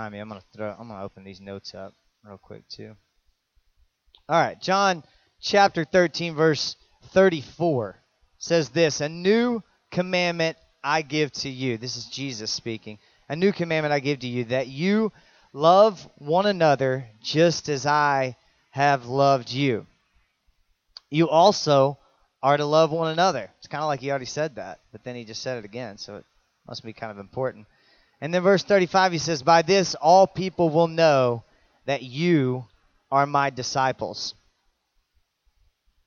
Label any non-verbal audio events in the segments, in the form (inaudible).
behind me. I'm gonna throw. I'm gonna open these notes up real quick too. All right, John chapter 13, verse 34 says this: "A new commandment I give to you." This is Jesus speaking. A new commandment I give to you that you love one another just as I have loved you. You also are to love one another. It's kind of like he already said that, but then he just said it again, so it must be kind of important. And then verse 35 he says, "By this all people will know that you are my disciples."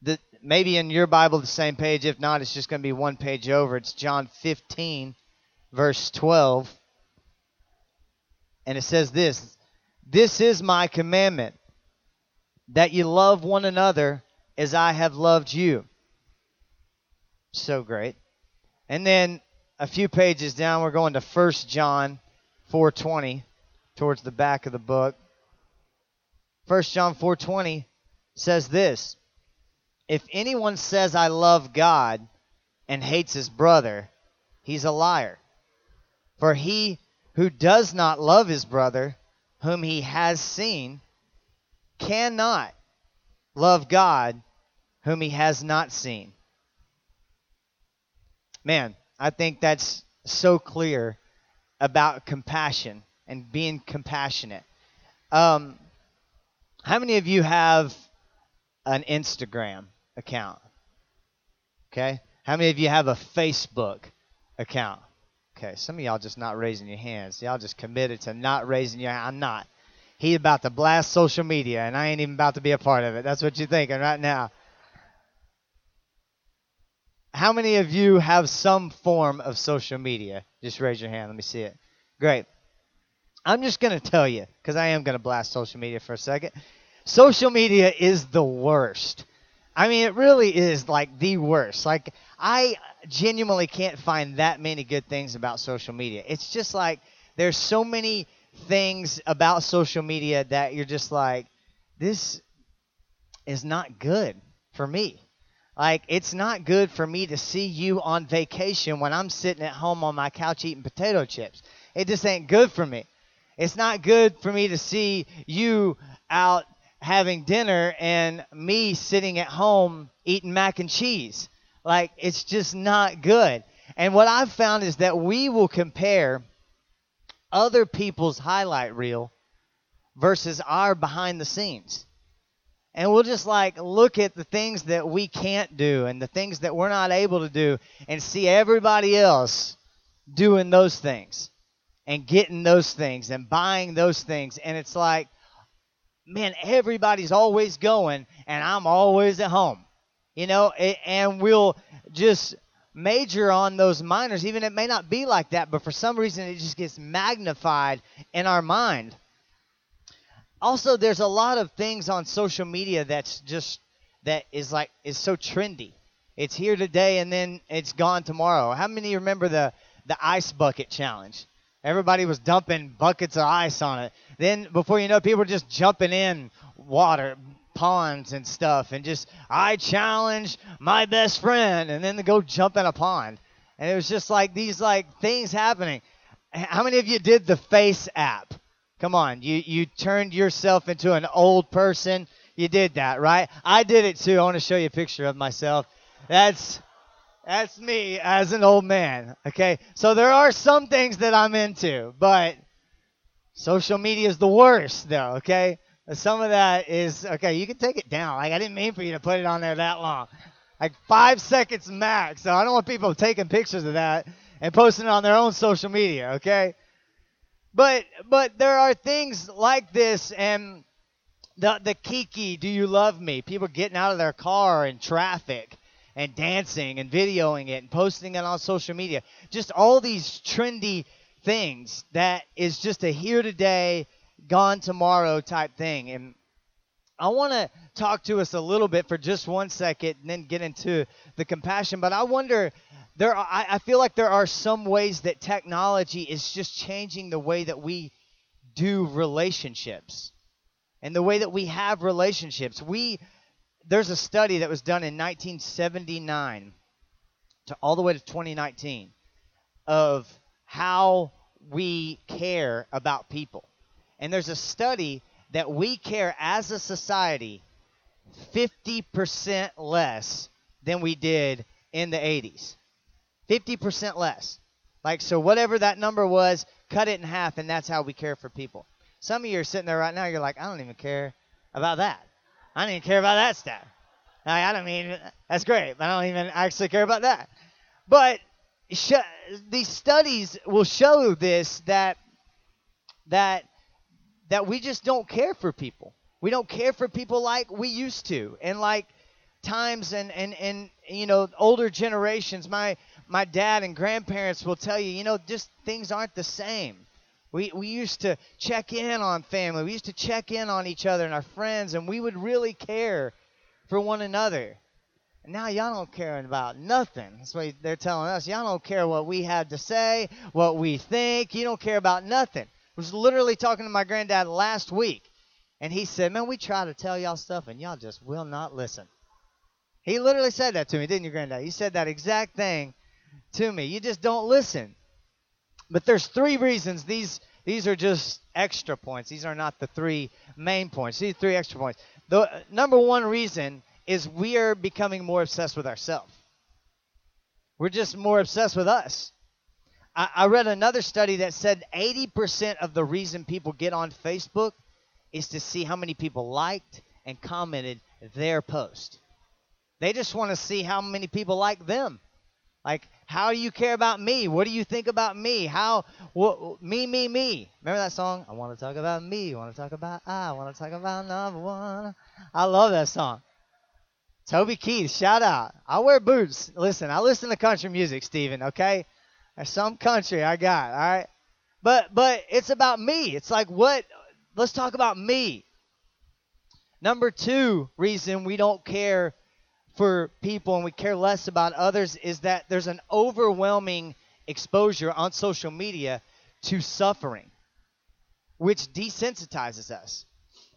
The, maybe in your Bible the same page. If not, it's just going to be one page over. It's John 15, verse 12. And it says this This is my commandment, that you love one another as I have loved you. So great. And then a few pages down, we're going to 1 John 4:20 towards the back of the book. 1 John 4:20 says this: If anyone says I love God and hates his brother, he's a liar. For he who does not love his brother whom he has seen cannot love God whom he has not seen. Man, I think that's so clear about compassion and being compassionate. Um, how many of you have an Instagram account? Okay. How many of you have a Facebook account? Okay. Some of y'all just not raising your hands. Y'all just committed to not raising your hand. I'm not. He about to blast social media, and I ain't even about to be a part of it. That's what you're thinking right now. How many of you have some form of social media? Just raise your hand. Let me see it. Great. I'm just going to tell you, because I am going to blast social media for a second. Social media is the worst. I mean, it really is like the worst. Like, I genuinely can't find that many good things about social media. It's just like there's so many things about social media that you're just like, this is not good for me. Like, it's not good for me to see you on vacation when I'm sitting at home on my couch eating potato chips. It just ain't good for me. It's not good for me to see you out having dinner and me sitting at home eating mac and cheese. Like, it's just not good. And what I've found is that we will compare other people's highlight reel versus our behind the scenes and we'll just like look at the things that we can't do and the things that we're not able to do and see everybody else doing those things and getting those things and buying those things. And it's like man everybody's always going and i'm always at home you know and we'll just major on those minors. Even it may not be like that but for some reason it just gets magnified in our mind also there's a lot of things on social media that's just that is like is so trendy. It's here today and then it's gone tomorrow. How many remember the the ice bucket challenge? Everybody was dumping buckets of ice on it. Then before you know it, people were just jumping in water ponds and stuff and just i challenge my best friend and then to go jump in a pond. And it was just like these like things happening. How many of you did the face app Come on, you you turned yourself into an old person. You did that, right? I did it too. I want to show you a picture of myself. That's that's me as an old man. Okay? So there are some things that I'm into, but social media is the worst though, okay? Some of that is okay, you can take it down. Like I didn't mean for you to put it on there that long. Like 5 seconds max. So I don't want people taking pictures of that and posting it on their own social media, okay? But but there are things like this and the the kiki, do you love me? People getting out of their car in traffic and dancing and videoing it and posting it on social media. Just all these trendy things that is just a here today, gone tomorrow type thing. And I want to talk to us a little bit for just one second and then get into the compassion. But I wonder there are, I, I feel like there are some ways that technology is just changing the way that we do relationships and the way that we have relationships. We there's a study that was done in 1979 to all the way to 2019 of how we care about people. And there's a study that we care as a society 50% less than we did in the 80s. 50% less. Like, so whatever that number was, cut it in half, and that's how we care for people. Some of you are sitting there right now, you're like, I don't even care about that. I don't even care about that stuff. Like, I don't mean, that's great, but I don't even actually care about that. But sh- these studies will show this that that that we just don't care for people. We don't care for people like we used to, and like times and and and you know older generations. My my dad and grandparents will tell you, you know, just things aren't the same. We, we used to check in on family. We used to check in on each other and our friends, and we would really care for one another. And now y'all don't care about nothing. That's what they're telling us. Y'all don't care what we have to say, what we think. You don't care about nothing. Was literally talking to my granddad last week, and he said, Man, we try to tell y'all stuff, and y'all just will not listen. He literally said that to me, didn't you, granddad? You said that exact thing to me. You just don't listen. But there's three reasons these these are just extra points. These are not the three main points. These three extra points. The number one reason is we are becoming more obsessed with ourselves. We're just more obsessed with us. I, I read another study that said 80% of the reason people get on Facebook is to see how many people liked and commented their post. They just want to see how many people like them. Like, how do you care about me? What do you think about me? How, me, me, me. Remember that song? I want to talk about me. I want to talk about I. I want to talk about number one. I love that song. Toby Keith, shout out. I wear boots. Listen, I listen to country music, Steven, okay? There's some country I got, all right? But but it's about me. It's like what let's talk about me. Number 2 reason we don't care for people and we care less about others is that there's an overwhelming exposure on social media to suffering, which desensitizes us.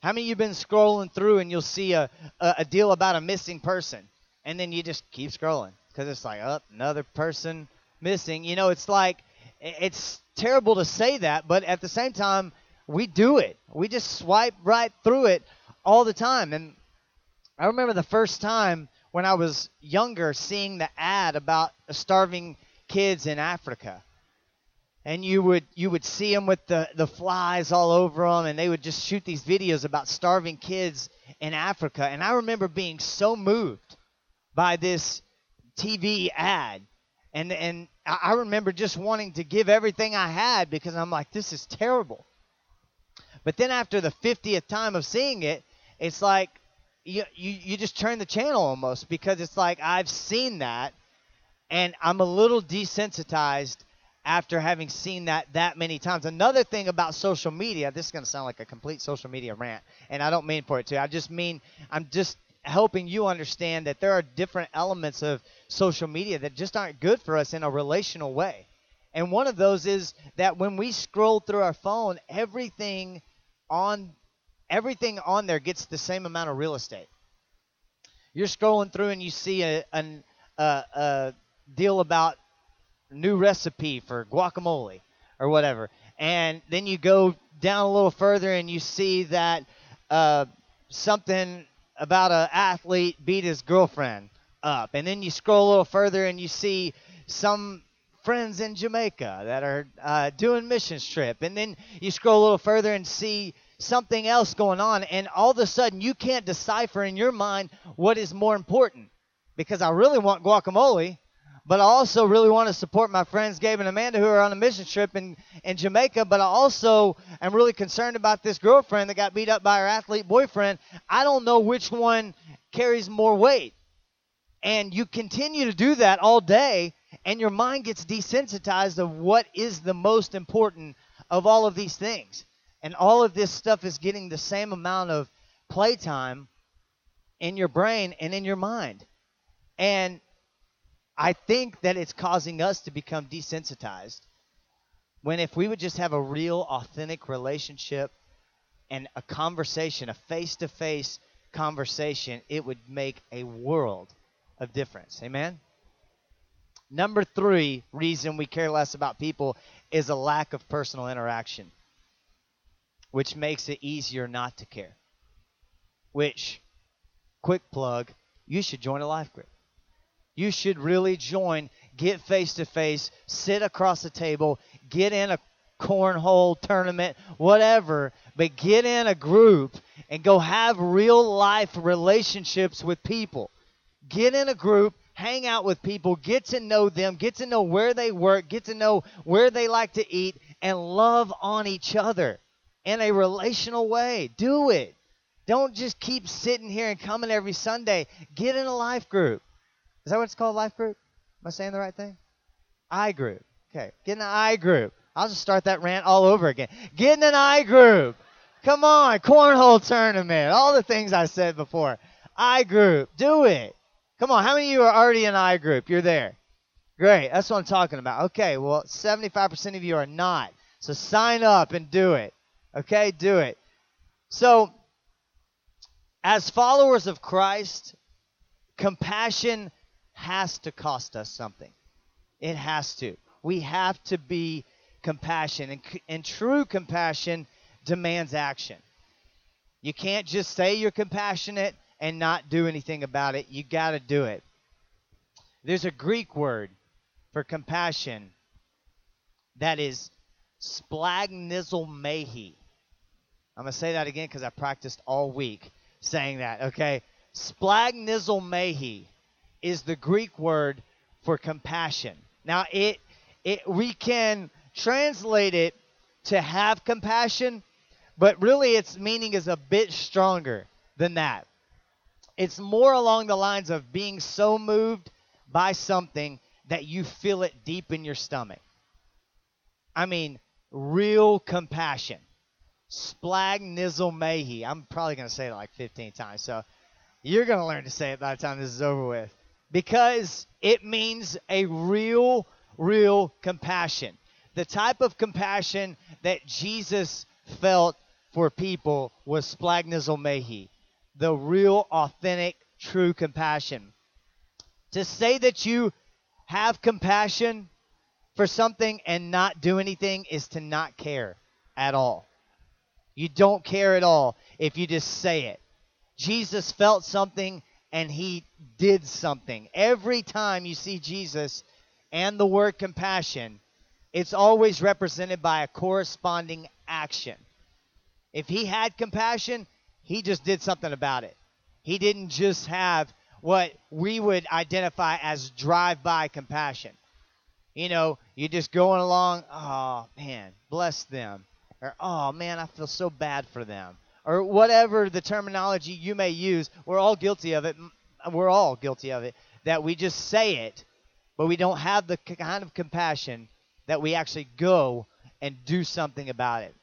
How many of you been scrolling through and you'll see a, a, a deal about a missing person, and then you just keep scrolling because it's like, oh, another person missing. You know, it's like, it's terrible to say that, but at the same time, we do it. We just swipe right through it all the time. And I remember the first time when I was younger seeing the ad about starving kids in Africa. And you would you would see them with the, the flies all over them, and they would just shoot these videos about starving kids in Africa. And I remember being so moved by this TV ad, and and I remember just wanting to give everything I had because I'm like, this is terrible. But then after the 50th time of seeing it, it's like you, you you just turn the channel almost because it's like I've seen that and I'm a little desensitized after having seen that that many times. Another thing about social media, this is going to sound like a complete social media rant, and I don't mean for it to. I just mean I'm just helping you understand that there are different elements of social media that just aren't good for us in a relational way. And one of those is that when we scroll through our phone, everything on everything on there gets the same amount of real estate. You're scrolling through and you see a, a, a deal about new recipe for guacamole or whatever, and then you go down a little further and you see that uh, something about an athlete beat his girlfriend up, and then you scroll a little further and you see some friends in Jamaica that are uh, doing mission trip, and then you scroll a little further and see something else going on, and all of a sudden you can't decipher in your mind what is more important. Because I really want guacamole, but I also really want to support my friends Gabe and Amanda who are on a mission trip in, in Jamaica, but I also am really concerned about this girlfriend that got beat up by her athlete boyfriend. I don't know which one carries more weight. And you continue to do that all day, and your mind gets desensitized of what is the most important of all of these things. And all of this stuff is getting the same amount of playtime in your brain and in your mind. And I think that it's causing us to become desensitized. When if we would just have a real, authentic relationship and a conversation, a face to face conversation, it would make a world of difference. Amen? Number three reason we care less about people is a lack of personal interaction which makes it easier not to care. Which, quick plug, you should join a life group. You should really join, get face to face, sit across the table, get in a cornhole tournament, whatever, but get in a group and go have real life relationships with people. Get in a group, hang out with people, get to know them, get to know where they work, get to know where they like to eat, and love on each other in a relational way. Do it. Don't just keep sitting here and coming every Sunday. Get in a life group. Is that what it's called, life group? Am I saying the right thing? I group. Okay. Get in an I group. I'll just start that rant all over again. Get in an I group. Come on, cornhole tournament. All the things I said before. I group. Do it. Come on, how many of you are already in I group? You're there. Great. That's what I'm talking about. Okay, well, 75% of you are not. So sign up and do it. Okay, do it. So, as followers of Christ, compassion has to cost us something. It has to. We have to be compassion. And, and true compassion demands action. You can't just say you're compassionate and not do anything about it. You got to do it. There's a Greek word for compassion that is splagnizelmehi. I'm going to say that again because I practiced all week saying that, okay? Splagnizelmehi is the Greek word for compassion. Now, it, it we can translate it to have compassion, but really its meaning is a bit stronger than that. It's more along the lines of being so moved by something that you feel it deep in your stomach. I mean, real compassion. Splag nizzle Splagnizelmehi. I'm probably going to say it like 15 times. So you're going to learn to say it by the time this is over with. Because it means a real, real compassion. The type of compassion that Jesus felt for people was splagnizelmehi the real, authentic, true compassion. To say that you have compassion for something and not do anything is to not care at all. You don't care at all if you just say it. Jesus felt something and he did something. Every time you see Jesus and the word compassion, it's always represented by a corresponding action. If he had compassion, he just did something about it. He didn't just have what we would identify as drive by compassion. You know, you're just going along, oh man, bless them. Or oh man, I feel so bad for them. Or whatever the terminology you may use, we're all guilty of it. We're all guilty of it. That we just say it, but we don't have the kind of compassion that we actually go and do something about it.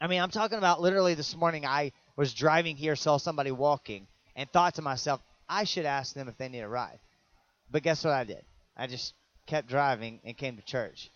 I mean, I'm talking about literally this morning. I was driving here, saw somebody walking, and thought to myself, I should ask them if they need a ride. But guess what I did? I just kept driving and came to church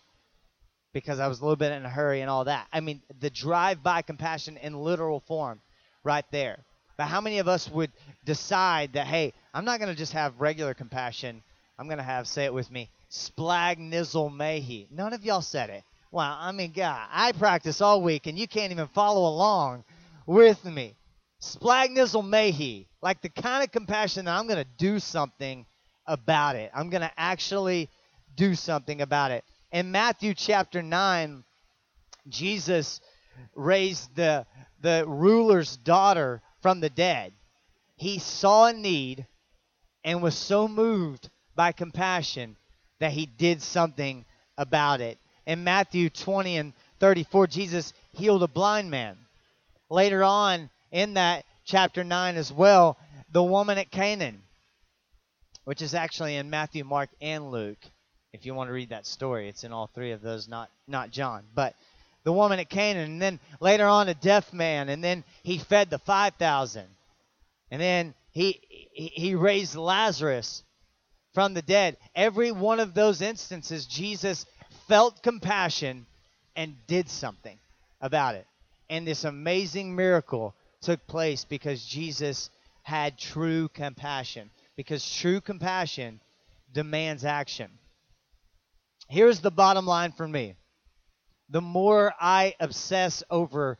because I was a little bit in a hurry and all that. I mean, the drive by compassion in literal form right there. But how many of us would decide that, hey, I'm not going to just have regular compassion. I'm going to have, say it with me, splagnizelmehi. None of y'all said it. Wow, I mean, God, I practice all week and you can't even follow along with me. Splagnizelmehi, like the kind of compassion that I'm going to do something about it. I'm going to actually do something about it. In Matthew chapter 9, Jesus raised the, the ruler's daughter from the dead. He saw a need and was so moved by compassion that he did something about it in Matthew 20 and 34, Jesus healed a blind man. Later on in that chapter 9 as well, the woman at Canaan, which is actually in Matthew, Mark, and Luke. If you want to read that story, it's in all three of those, not not John. But the woman at Canaan, and then later on a deaf man, and then he fed the five thousand, and then he he raised Lazarus from the dead. Every one of those instances, Jesus felt compassion and did something about it. And this amazing miracle took place because Jesus had true compassion. Because true compassion demands action. Here's the bottom line for me the more I obsess over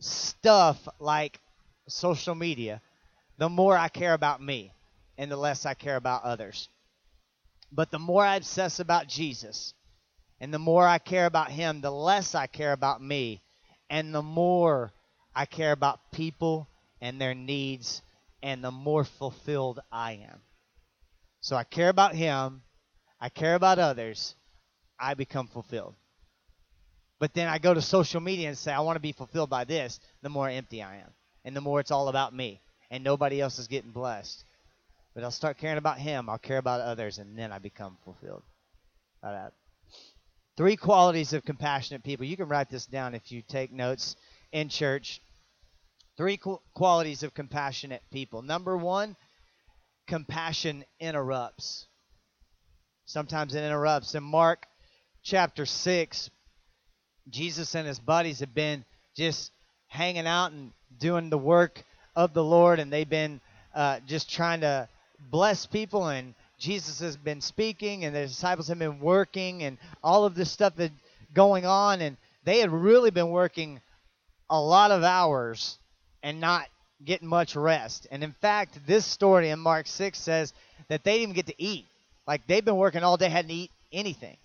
stuff like social media, the more I care about me and the less I care about others. But the more I obsess about Jesus and the more I care about Him, the less I care about me and the more I care about people and their needs and the more fulfilled I am. So I care about Him, I care about others, I become fulfilled. But then I go to social media and say, I want to be fulfilled by this, the more empty I am. And the more it's all about me. And nobody else is getting blessed. But I'll start caring about Him, I'll care about others, and then I become fulfilled by. Three qualities of compassionate people. You can write this down if you take notes in church. Three qualities of compassionate people. Number one, compassion interrupts. Sometimes it interrupts. In Mark chapter 6, Jesus and his buddies have been just hanging out and doing the work of the Lord, and they've been uh, just trying to bless people. And Jesus has been speaking, and the disciples have been working, and all of this stuff is going on. And they had really been working a lot of hours and not getting much rest. And in fact, this story in Mark 6 says that they didn't even get to eat. Like they've been working all day, hadn't eat anything.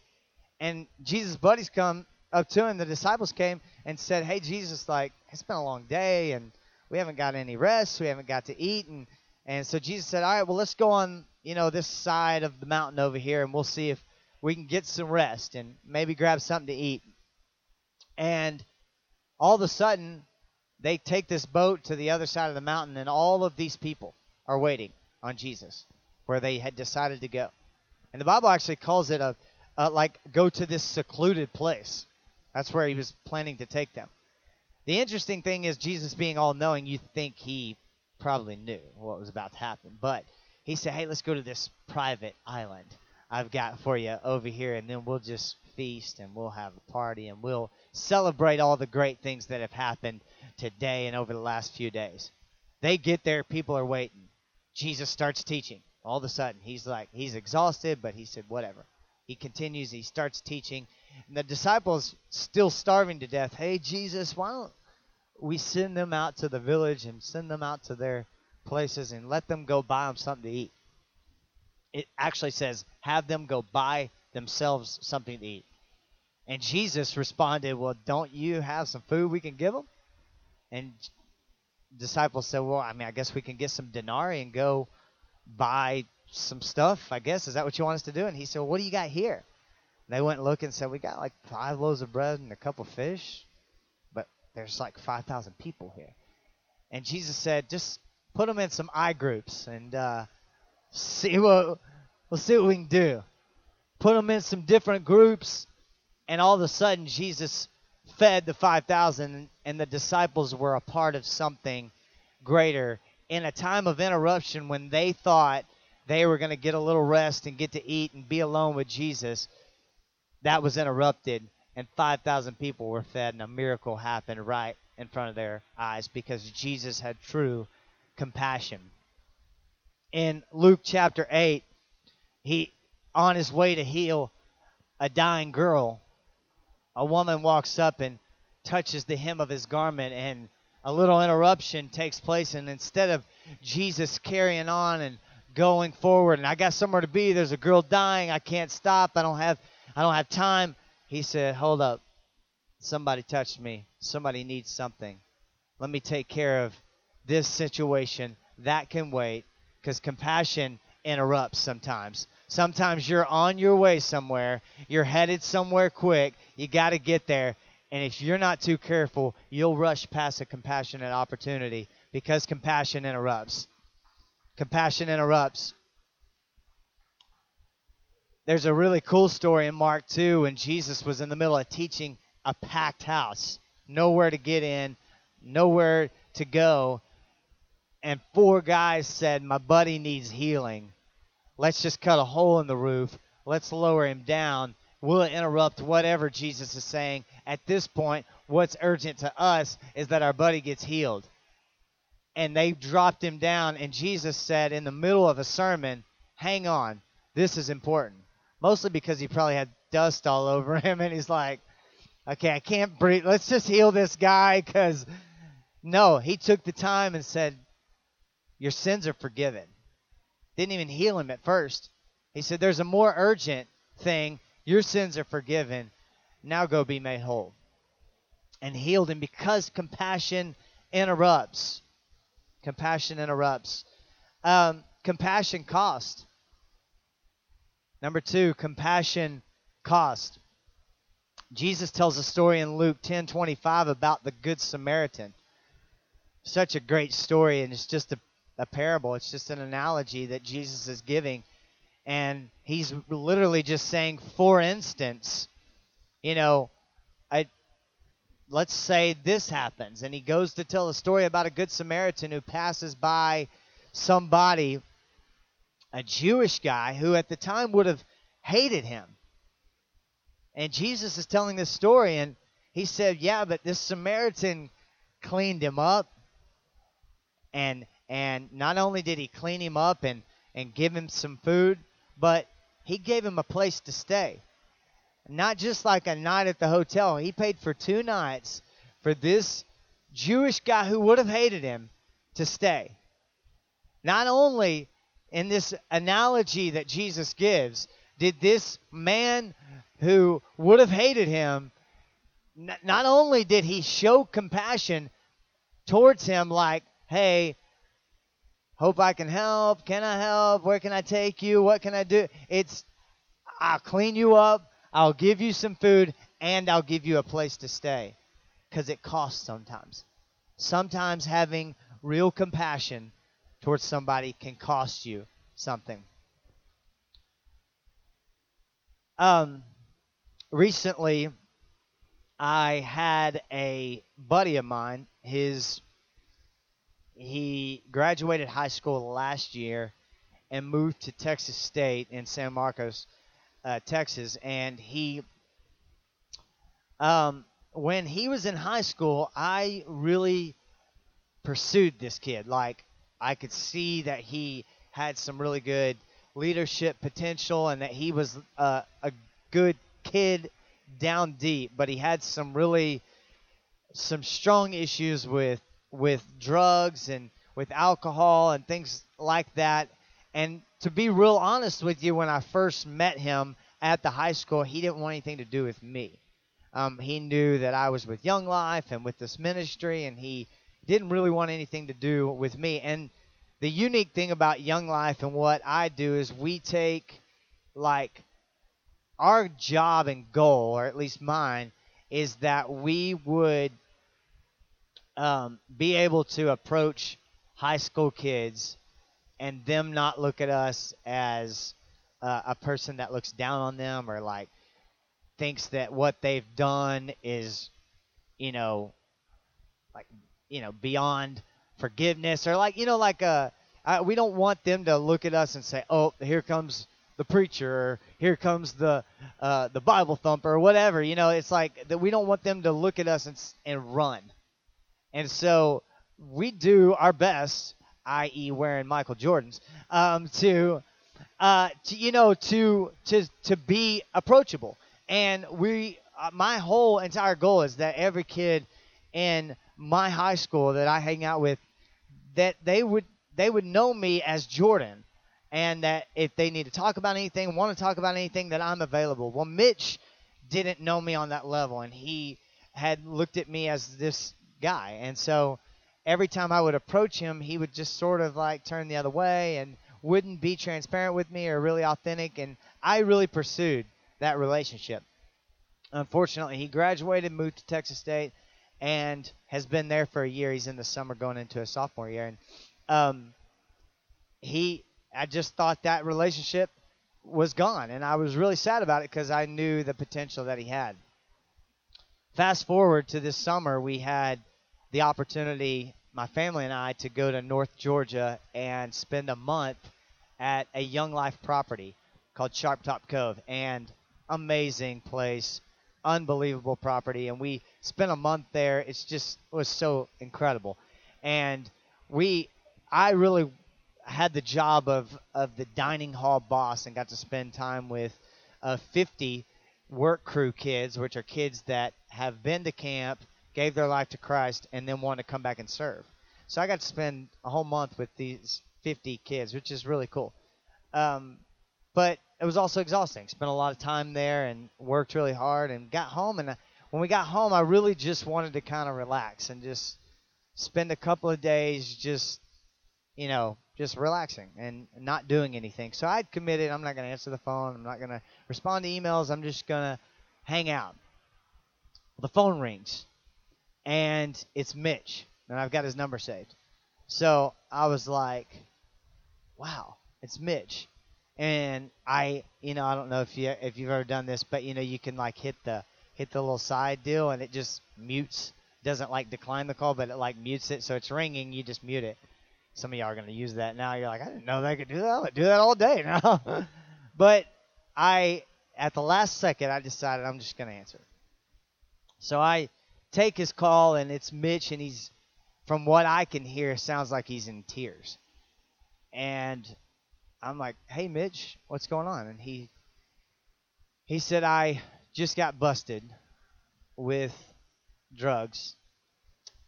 And Jesus' buddies come up to him, the disciples came and said, Hey, Jesus, like, it's been a long day and we haven't got any rest. We haven't got to eat. And, and so Jesus said, All right, well, let's go on, you know, this side of the mountain over here and we'll see if we can get some rest and maybe grab something to eat. And all of a sudden, they take this boat to the other side of the mountain, and all of these people are waiting on Jesus where they had decided to go. And the Bible actually calls it a, a like go to this secluded place. That's where he was planning to take them. The interesting thing is Jesus being all knowing, you think he probably knew what was about to happen. But he said, Hey, let's go to this private island I've got for you over here, and then we'll just feast and we'll have a party and we'll celebrate all the great things that have happened today and over the last few days. They get there, people are waiting. Jesus starts teaching. All of a sudden, he's like, he's exhausted, but he said, whatever. He continues, he starts teaching. And the disciples, still starving to death, hey, Jesus, why don't we send them out to the village and send them out to their places and let them go buy them something to eat? It actually says, have them go buy themselves something to eat. And Jesus responded, Well, don't you have some food we can give them? And disciples said, Well, I mean, I guess we can get some denarii and go buy some stuff, I guess. Is that what you want us to do? And he said, well, What do you got here? And they went and looked and said, We got like five loaves of bread and a couple fish, but there's like 5,000 people here. And Jesus said, Just put them in some I groups and uh, see what we'll see what we can do. Put them in some different groups, and all of a sudden Jesus fed the 5,000, and the disciples were a part of something greater in a time of interruption when they thought they were going to get a little rest and get to eat and be alone with Jesus, that was interrupted, and 5,000 people were fed, and a miracle happened right in front of their eyes because Jesus had true compassion. In Luke chapter 8, he, on his way to heal a dying girl, a woman walks up and touches the hem of his garment, and a little interruption takes place, and instead of Jesus carrying on and going forward, and I got somewhere to be, there's a girl dying, I can't stop, I don't have, I don't have time. He said, "Hold up, somebody touched me. Somebody needs something. Let me take care of this situation. That can wait, because compassion interrupts sometimes. Sometimes you're on your way somewhere, you're headed somewhere quick, you got to get there, and if you're not too careful, you'll rush past a compassionate opportunity because compassion interrupts. Compassion interrupts. There's a really cool story in Mark 2 when Jesus was in the middle of teaching a packed house, nowhere to get in, nowhere to go. And four guys said, My buddy needs healing. Let's just cut a hole in the roof. Let's lower him down will interrupt whatever Jesus is saying. At this point, what's urgent to us is that our buddy gets healed. And they dropped him down, and Jesus said in the middle of a sermon, Hang on, this is important. Mostly because he probably had dust all over (laughs) him, and he's like, Okay, I can't breathe. Let's just heal this guy because no, he took the time and said, Your sins are forgiven. Didn't even heal him at first. He said, There's a more urgent thing. Your sins are forgiven. Now go be made whole. And healed him because compassion interrupts. Compassion interrupts. Um, compassion cost. Number two, compassion cost. Jesus tells a story in Luke 10:25 about the good Samaritan. Such a great story and it's just a, a parable. It's just an analogy that Jesus is giving and he's literally just saying for instance, you know, let's say this happens and he goes to tell a story about a good Samaritan who passes by somebody a Jewish guy who at the time would have hated him and Jesus is telling this story, and he said, Yeah, but this Samaritan cleaned him up. And and not only did he clean him up and, and give him some food, but he gave him a place to stay. Not just like a night at the hotel. He paid for two nights for this Jewish guy who would have hated him to stay. Not only in this analogy that Jesus gives did this man who would have hated him, not only did he show compassion towards him, like, hey, hope I can help. Can I help? Where can I take you? What can I do? It's, I'll clean you up, I'll give you some food, and I'll give you a place to stay. Because it costs sometimes. Sometimes having real compassion towards somebody can cost you something. Um, recently I had a buddy of mine. His he graduated high school last year and moved to Texas State in San Marcos, uh, Texas, and he um, when he was in high school, I really pursued this kid. Like I could see that he had some really good leadership potential and that he was uh, a good kid down deep, but he had some really some strong issues with with drugs and with alcohol and things like that. And to be real honest with you, when I first met him at the high school, he didn't want anything to do with me. Um, he knew that I was with Young Life and with this ministry, and he didn't really want anything to do with me. And the unique thing about Young Life and what I do is we take like our job and goal, or at least mine, is that we would um, be able to approach high school kids and them not look at us as uh, a person that looks down on them or like thinks that what they've done is, you know, like you know beyond forgiveness or like you know like uh, we don't want them to look at us and say, "Oh, here comes the preacher," or "Here comes the uh, the Bible thumper," or whatever. You know, it's like that. We don't want them to look at us and and run. And so we do our best, i.e., wearing Michael Jordans, um, to, uh, to you know to to to be approachable. And we, uh, my whole entire goal is that every kid in my high school that I hang out with, that they would they would know me as Jordan, and that if they need to talk about anything, want to talk about anything, that I'm available. Well, Mitch didn't know me on that level, and he had looked at me as this guy, and so every time I would approach him, he would just sort of like turn the other way and wouldn't be transparent with me or really authentic, and I really pursued that relationship. Unfortunately, he graduated, moved to Texas State, and has been there for a year. He's in the summer going into a sophomore year, and um, he, I just thought that relationship was gone, and I was really sad about it because I knew the potential that he had. Fast forward to this summer, we had the opportunity, my family and I, to go to North Georgia and spend a month at a Young Life property called Sharp Top Cove, and amazing place, unbelievable property, and we spent a month there. It's just it was so incredible, and we I really had the job of of the dining hall boss and got to spend time with uh, 50 work crew kids, which are kids that have been to camp, gave their life to Christ, and then wanted to come back and serve. So I got to spend a whole month with these 50 kids, which is really cool. Um, but it was also exhausting. Spent a lot of time there and worked really hard and got home. And when we got home, I really just wanted to kind of relax and just spend a couple of days just, you know, just relaxing and not doing anything. So I'd committed. I'm not going to answer the phone. I'm not going to respond to emails. I'm just going to hang out. The phone rings, and it's Mitch, and I've got his number saved. So I was like, wow, it's Mitch. And I, you know, I don't know if you if you've ever done this, but you know, you can like hit the hit the little side deal, and it just mutes. Doesn't like decline the call, but it like mutes it, so it's ringing. You just mute it. Some of y'all are to use that now. You're like, I didn't know they could do that. I would do that all day now. (laughs) but I, at the last second, I decided I'm just to answer. So I take his call, and it's Mitch, and he's, from what I can hear, sounds like he's in tears. And I'm like, "Hey, Mitch, what's going on?" And he he said, "I just got busted with drugs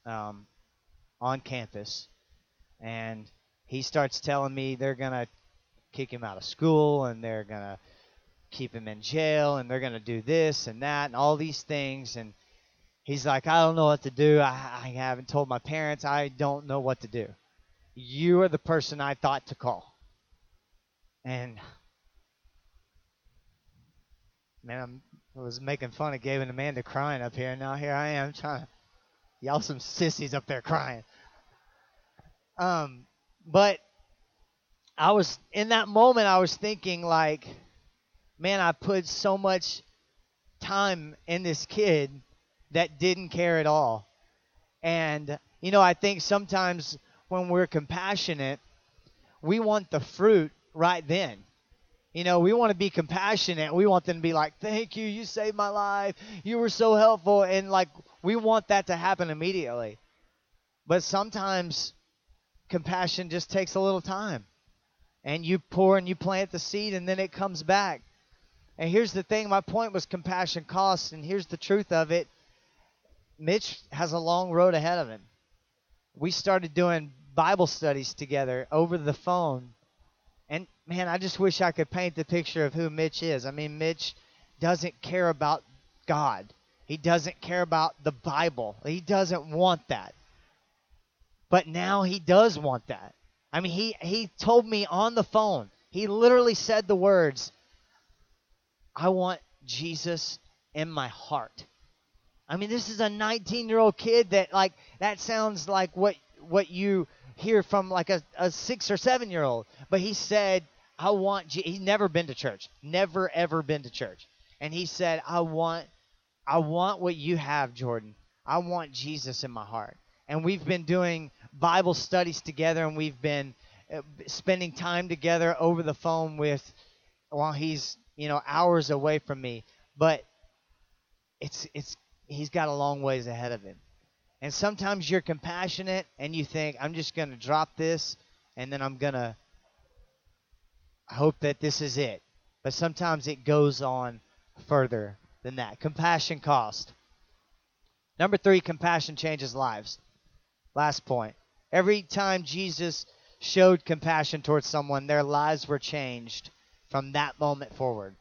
um, on campus, and he starts telling me they're gonna kick him out of school and they're gonna keep him in jail and they're gonna do this and that and all these things and he's like i don't know what to do. I, I haven't told my parents. I don't know what to do. You are the person i thought to call. And man I'm, i was making fun of gabe and amanda crying up here. Now here i am trying to y'all some sissies up there crying. Um, but I was in that moment. I was thinking like, man, I put so much time in this kid that didn't care at all. And you know, I think sometimes when we're compassionate, we want the fruit right then. You know, we want to be compassionate. We want them to be like, "Thank you, you saved my life. You were so helpful." And like we want that to happen immediately. But sometimes compassion just takes a little time. And you pour and you plant the seed, and then it comes back. And here's the thing my point was compassion costs, and here's the truth of it Mitch has a long road ahead of him. We started doing Bible studies together over the phone. And man, I just wish I could paint the picture of who Mitch is. I mean, Mitch doesn't care about God. He doesn't care about the Bible. He doesn't want that. But now he does want that. I mean, he, he told me on the phone, he literally said the words, I want Jesus in my heart. I mean, this is a 19 year old kid that, like, that sounds like what, what you hear from, like, a, a six or seven year old. But he said, I want, Je-. he's never been to church, never, ever been to church. And he said, I want, I want what you have, Jordan. I want Jesus in my heart. And we've been doing Bible studies together, and we've been uh, spending time together over the phone with while he's you know hours away from me. But it's it's he's got a long ways ahead of him. And sometimes you're compassionate and you think I'm just going to drop this and then I'm going to I hope that this is it. But sometimes it goes on further than that. Compassion cost. Number 3, compassion changes lives. Last point. Every time Jesus showed compassion towards someone, their lives were changed from that moment forward.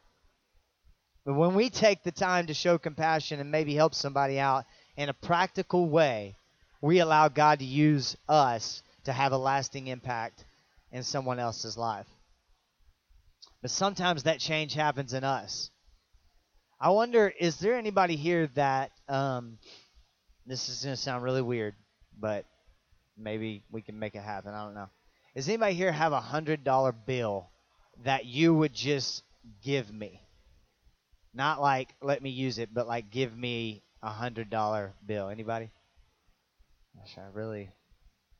But when we take the time to show compassion and maybe help somebody out in a practical way, we allow God to use us to have a lasting impact in someone else's life. But sometimes that change happens in us. I wonder, is there anybody here that, um, this is going to sound really weird, but maybe we can make it happen. I don't know. Does anybody here have a hundred dollar bill that you would just give me? Not like let me use it, but like give me a hundred dollar bill. Anybody? Gosh, I really,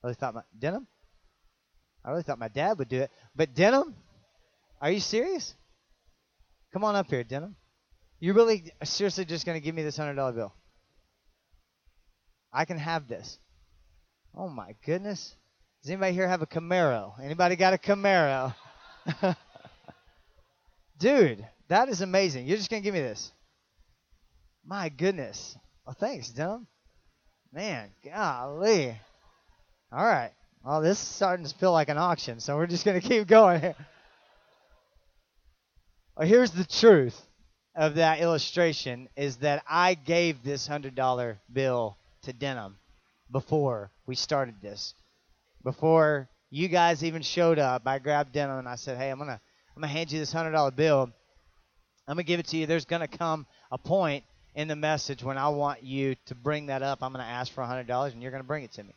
really thought my denim. I really thought my dad would do it, but denim. Are you serious? Come on up here, denim. You really seriously just gonna give me this hundred dollar bill? I can have this. Oh my goodness. Does anybody here have a Camaro? Anybody got a Camaro? (laughs) Dude, that is amazing. You're just going to give me this. My goodness. Well, thanks, Dum. Man, golly. All right. Well, this is starting to feel like an auction, so we're just going (laughs) to keep going here. Well, here's the truth of that illustration is that I gave this $100 bill to Denim before we started this. Before you guys even showed up, I grabbed Denim and I said, "Hey, I'm going to I'm going to hand you this $100 bill. I'm going to give it to you. There's going to come a point in the message when I want you to bring that up. I'm going to ask for $100 and you're going to bring it to me."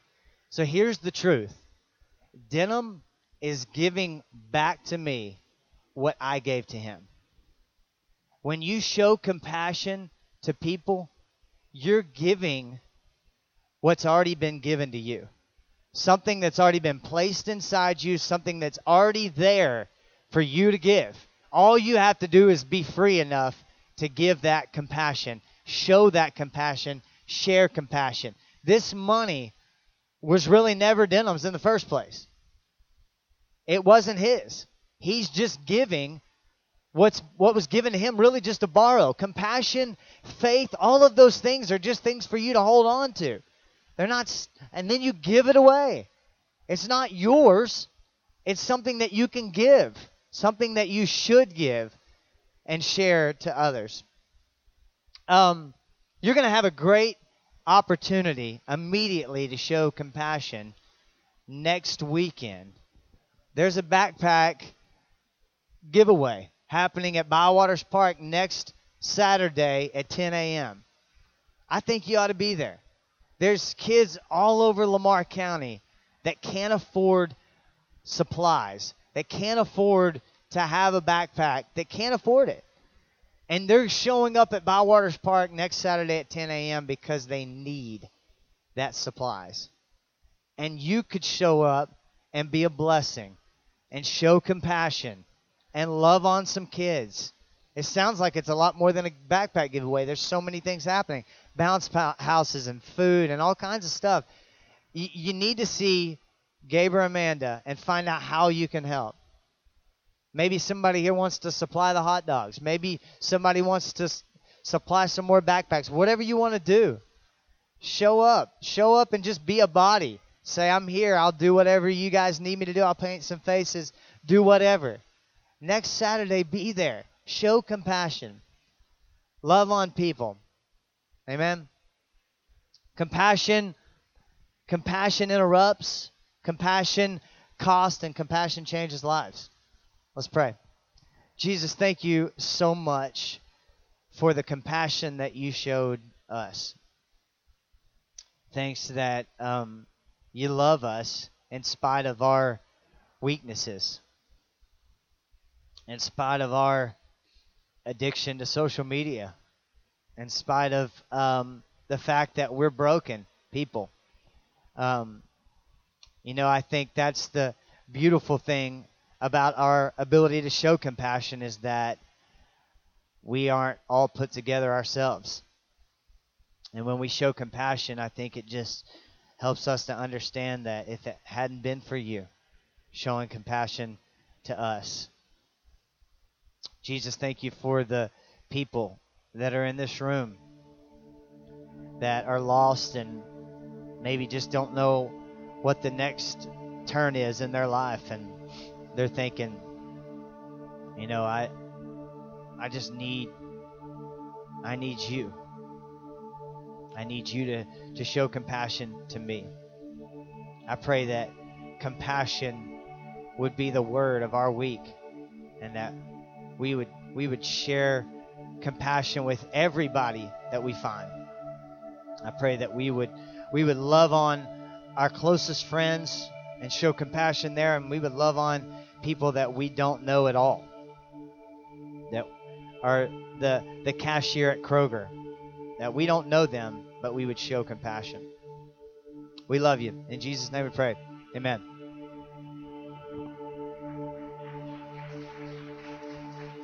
So here's the truth. Denim is giving back to me what I gave to him. When you show compassion to people, you're giving what's already been given to you. Something that's already been placed inside you, something that's already there for you to give. All you have to do is be free enough to give that compassion, show that compassion, share compassion. This money was really never Denim's in the first place. It wasn't his. He's just giving what's what was given to him really just to borrow. Compassion, faith, all of those things are just things for you to hold on to. They're not and then you give it away. It's not yours. It's something that you can give, something that you should give and share to others. Um, you're going to have a great opportunity immediately to show compassion next weekend. There's a backpack giveaway happening at Bywaters Park next Saturday at 10 a.m. I think you ought to be there. There's kids all over Lamar County that can't afford supplies, that can't afford to have a backpack, that can't afford it. And they're showing up at Bywaters Park next Saturday at 10 a.m. because they need that supplies. And you could show up and be a blessing and show compassion and love on some kids. It sounds like it's a lot more than a backpack giveaway. There's so many things happening bounce houses and food and all kinds of stuff. You, you need to see Gabe or Amanda and find out how you can help. Maybe somebody here wants to supply the hot dogs. Maybe somebody wants to s- supply some more backpacks. Whatever you want to do, show up. Show up and just be a body. Say, I'm here. I'll do whatever you guys need me to do. I'll paint some faces. Do whatever. Next Saturday, be there. Show compassion. Love on people. Amen. Compassion compassion interrupts, compassion costs and compassion changes lives. Let's pray. Jesus, thank you so much for the compassion that you showed us. Thanks that um, you love us in spite of our weaknesses, in spite of our addiction to social media, in spite of um, the fact that we're broken people. Um, you know, I think that's the beautiful thing about our ability to show compassion is that we aren't all put together ourselves. And when we show compassion, I think it just helps us to understand that if it hadn't been for you showing compassion to us, Jesus, thank you for the people that are in this room that are lost and maybe just don't know what the next turn is in their life and they're thinking you know i i just need i need you. I need you to to show compassion to me. I pray that compassion would be the word of our week and that we would we would share compassion with everybody that we find. I pray that we would we would love on our closest friends and show compassion there and we would love on people that we don't know at all that are the the cashier at Kroger that we don't know them but we would show compassion. We love you. In Jesus name we pray. Amen